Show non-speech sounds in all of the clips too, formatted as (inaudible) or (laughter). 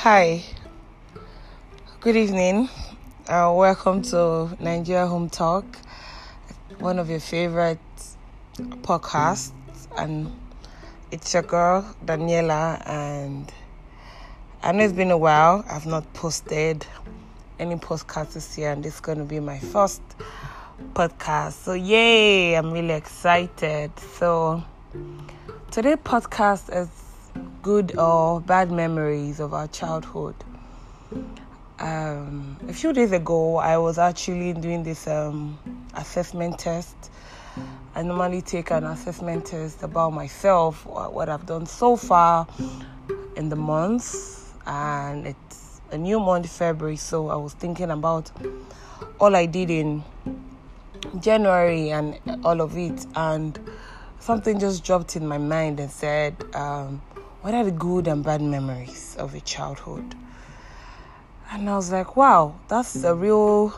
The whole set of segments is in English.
Hi, good evening. Uh, welcome to Nigeria Home Talk, one of your favorite podcasts. And it's your girl, Daniela. And I know it's been a while. I've not posted any podcasts this year, and this is going to be my first podcast. So, yay! I'm really excited. So, today's podcast is good or bad memories of our childhood. Um, a few days ago, I was actually doing this um, assessment test. I normally take an assessment test about myself, what I've done so far in the month, and it's a new month, February. So I was thinking about all I did in January and all of it, and something just dropped in my mind and said, um, what are the good and bad memories of your childhood? And I was like, wow, that's a real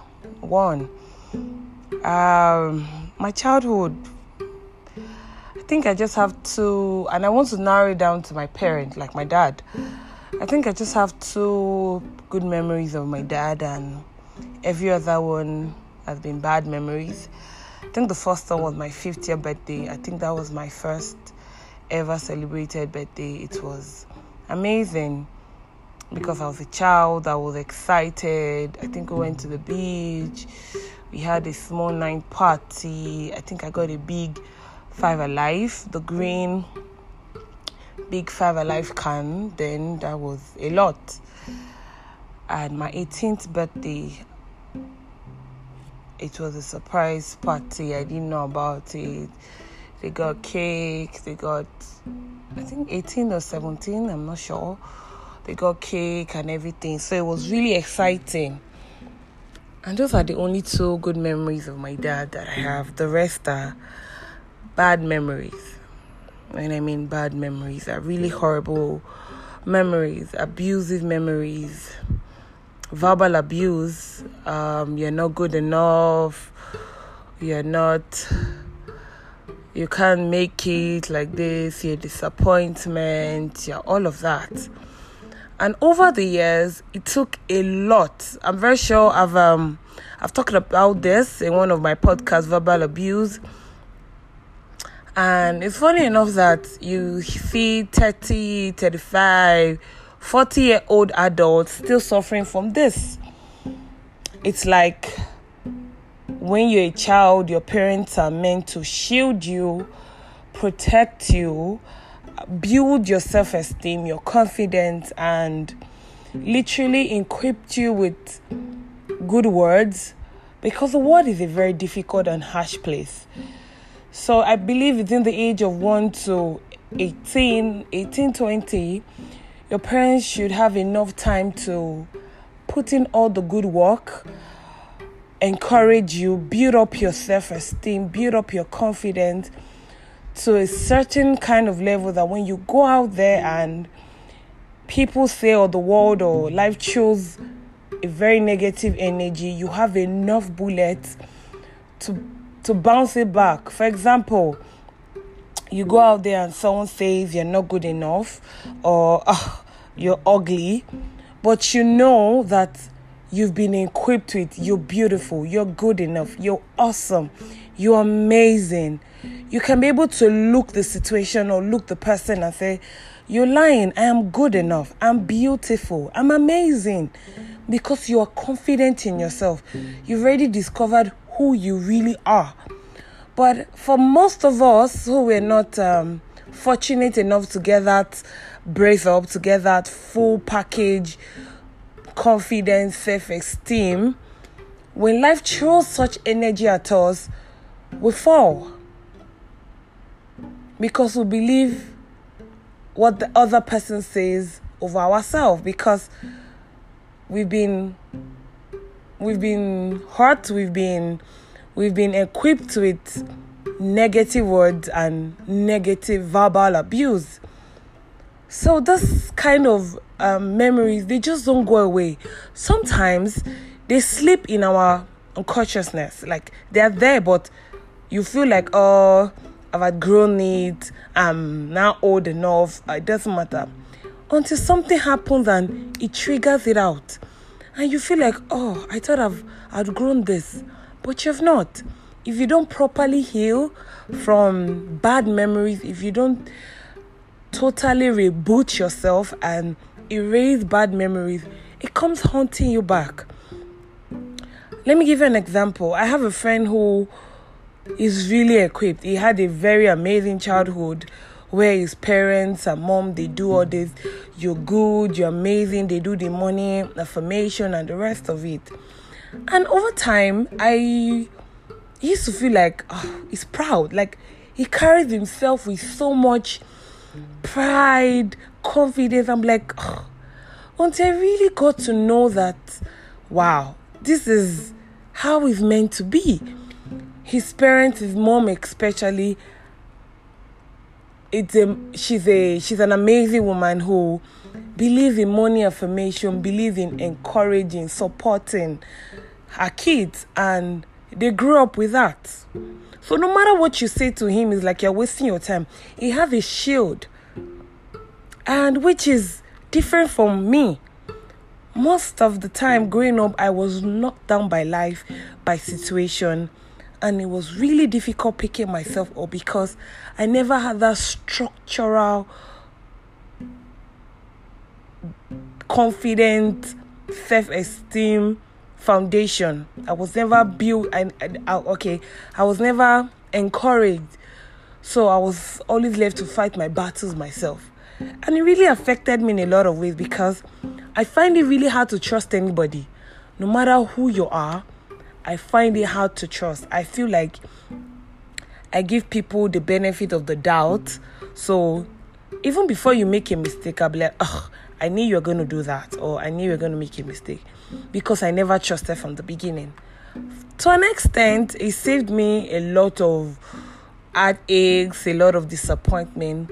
one. Um, my childhood, I think I just have two, and I want to narrow it down to my parent, like my dad. I think I just have two good memories of my dad, and every other one has been bad memories. I think the first one was my 50th birthday. I think that was my first ever celebrated birthday. It was amazing because I was a child, I was excited. I think we went to the beach. We had a small night party. I think I got a big Five Alive, the green big Five Alive can. Then that was a lot. And my 18th birthday, it was a surprise party. I didn't know about it. They got cake. They got, I think, 18 or 17. I'm not sure. They got cake and everything. So it was really exciting. And those are the only two good memories of my dad that I have. The rest are bad memories. And I mean bad memories, are really horrible memories, abusive memories, verbal abuse. Um, you're not good enough. You're not you can't make it like this, your disappointment, yeah, all of that. And over the years, it took a lot. I'm very sure I've um I've talked about this in one of my podcasts, verbal abuse. And it's funny enough that you see 30, 35, 40 year old adults still suffering from this. It's like when you're a child, your parents are meant to shield you, protect you, build your self esteem, your confidence, and literally equip you with good words because the world is a very difficult and harsh place. So I believe within the age of 1 to 18, 18, 20, your parents should have enough time to put in all the good work encourage you, build up your self esteem, build up your confidence to a certain kind of level that when you go out there and people say, or the world or life shows a very negative energy, you have enough bullets to to bounce it back. For example, you go out there and someone says you're not good enough or oh, (laughs) you're ugly, but you know that You've been equipped with. You're beautiful. You're good enough. You're awesome. You're amazing. You can be able to look the situation or look the person and say, You're lying. I am good enough. I'm beautiful. I'm amazing. Because you are confident in yourself. You've already discovered who you really are. But for most of us who were not um, fortunate enough to get that brace up, to get that full package, confidence, self esteem, when life throws such energy at us, we fall. Because we believe what the other person says over ourselves because we've been we've been hurt, we've been we've been equipped with negative words and negative verbal abuse. So this kind of um, memories they just don't go away. Sometimes they sleep in our unconsciousness, like they're there, but you feel like oh, I've outgrown it. I'm now old enough. It doesn't matter. until something happens and it triggers it out. And you feel like, oh, I thought I've outgrown this, but you've not. If you don't properly heal from bad memories, if you don't totally reboot yourself and erase bad memories, it comes haunting you back. Let me give you an example. I have a friend who is really equipped. He had a very amazing childhood where his parents and mom they do all this you're good you're amazing they do the money affirmation and the rest of it and over time i used to feel like oh, he's proud like he carries himself with so much pride confidence i'm like oh. until i really got to know that wow this is how it's meant to be his parents his mom especially it's a she's a she's an amazing woman who believes in money affirmation, believes in encouraging, supporting her kids, and they grew up with that. So no matter what you say to him, it's like you're wasting your time. He has a shield, and which is different from me. Most of the time growing up, I was knocked down by life, by situation, and it was really difficult picking myself up because I never had that structural, confident, self esteem foundation. I was never built, I, I, okay, I was never encouraged. So I was always left to fight my battles myself. And it really affected me in a lot of ways because I find it really hard to trust anybody, no matter who you are I find it hard to trust. I feel like I give people the benefit of the doubt. So even before you make a mistake, I'll be like, oh, I knew you were going to do that, or I knew you were going to make a mistake because I never trusted from the beginning. To an extent, it saved me a lot of heartaches, a lot of disappointment,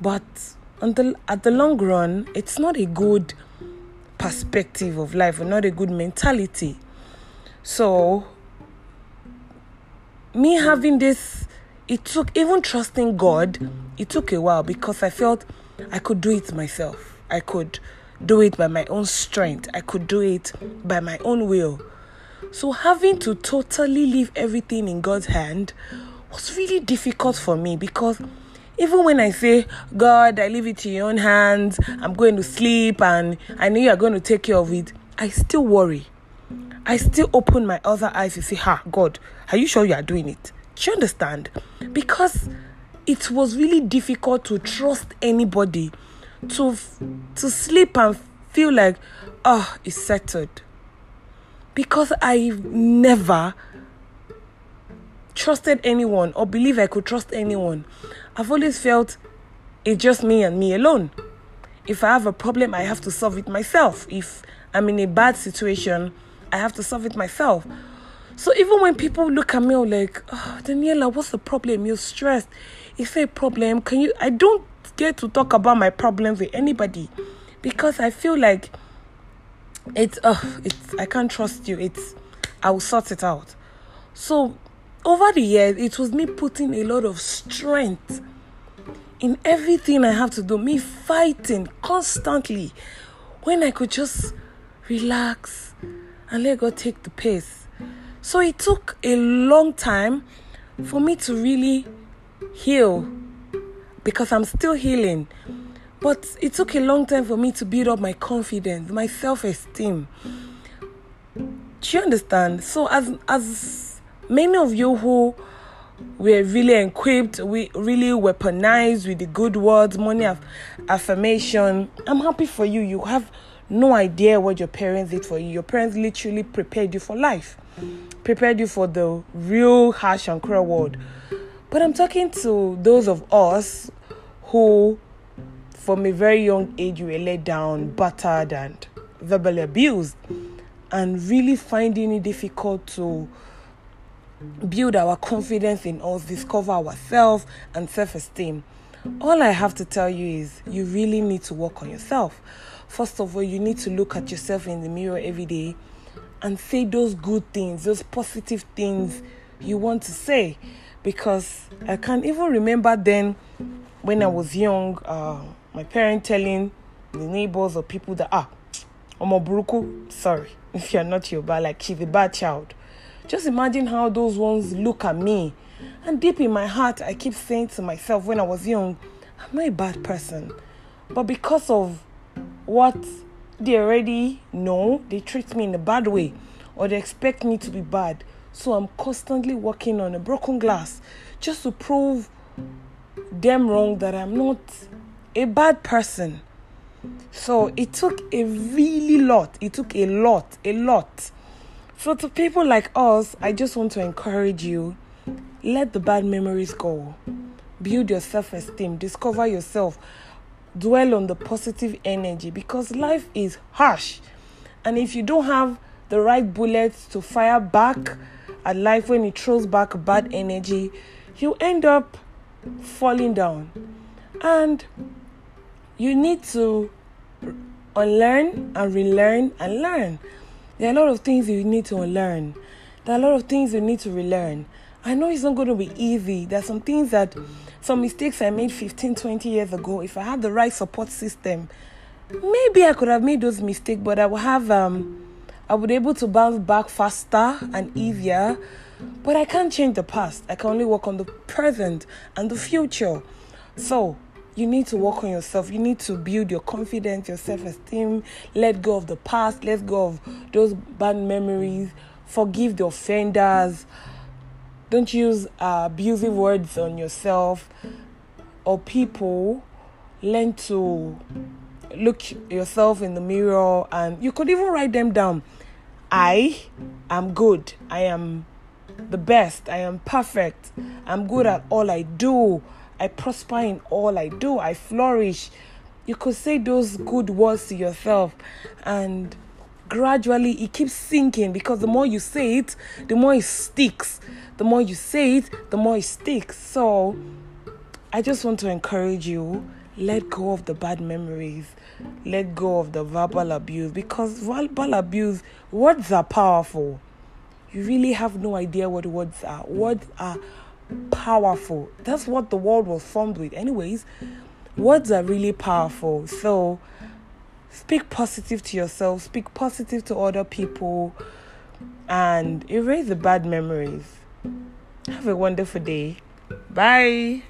but the, at the long run, it's not a good perspective of life or not a good mentality. So, me having this, it took even trusting God, it took a while because I felt I could do it myself. I could do it by my own strength, I could do it by my own will. So, having to totally leave everything in God's hand was really difficult for me because even when I say, God, I leave it in your own hands, I'm going to sleep and I know you are going to take care of it, I still worry. I still open my other eyes to say, Ha, God, are you sure you are doing it? Do you understand? Because it was really difficult to trust anybody, to to sleep and feel like, oh, it's settled. Because I never trusted anyone or believe I could trust anyone. I've always felt it's just me and me alone. If I have a problem, I have to solve it myself. If I'm in a bad situation, I have to solve it myself. So even when people look at me like, oh, Daniela, what's the problem? You're stressed. If a problem, can you? I don't get to talk about my problems with anybody because I feel like it's, uh, it's. I can't trust you. It's, I will sort it out. So over the years, it was me putting a lot of strength in everything I have to do. Me fighting constantly when I could just relax and let God take the pace. So it took a long time for me to really heal because I'm still healing. But it took a long time for me to build up my confidence, my self-esteem. Do you understand? So as as many of you who were really equipped, we really weaponized with the good words, money of affirmation. I'm happy for you. You have no idea what your parents did for you. Your parents literally prepared you for life, prepared you for the real harsh and cruel world. But I'm talking to those of us who, from a very young age, were let down, battered, and verbally abused, and really finding it difficult to build our confidence in us, discover ourselves, and self esteem. All I have to tell you is you really need to work on yourself. First of all, you need to look at yourself in the mirror every day and say those good things, those positive things you want to say. Because I can't even remember then when I was young, uh, my parent telling the neighbors or people that ah I'm a Omoburuku, sorry (laughs) if you're not your bad, like she's a bad child. Just imagine how those ones look at me. And deep in my heart, I keep saying to myself when I was young, I'm not a bad person. But because of what they already know, they treat me in a bad way or they expect me to be bad. So I'm constantly working on a broken glass just to prove them wrong that I'm not a bad person. So it took a really lot. It took a lot, a lot. So to people like us, I just want to encourage you let the bad memories go. Build your self esteem, discover yourself, dwell on the positive energy because life is harsh. And if you don't have the right bullets to fire back at life when it throws back bad energy, you end up falling down. And you need to unlearn and relearn and learn. There are a lot of things you need to unlearn. There are a lot of things you need to relearn. I know it's not going to be easy. There are some things that, some mistakes I made 15, 20 years ago. If I had the right support system, maybe I could have made those mistakes, but I would have, um, I would be able to bounce back faster and easier. But I can't change the past. I can only work on the present and the future. So you need to work on yourself. You need to build your confidence, your self esteem. Let go of the past. Let go of those bad memories. Forgive the offenders. Don't use uh, abusive words on yourself or people. Learn to look yourself in the mirror and you could even write them down. I am good. I am the best. I am perfect. I'm good at all I do. I prosper in all I do. I flourish. You could say those good words to yourself and gradually it keeps sinking because the more you say it, the more it sticks. The more you say it, the more it sticks. So I just want to encourage you let go of the bad memories, let go of the verbal abuse because verbal abuse, words are powerful. You really have no idea what words are. Words are powerful. That's what the world was formed with, anyways. Words are really powerful. So speak positive to yourself, speak positive to other people, and erase the bad memories. Have a wonderful day. Bye.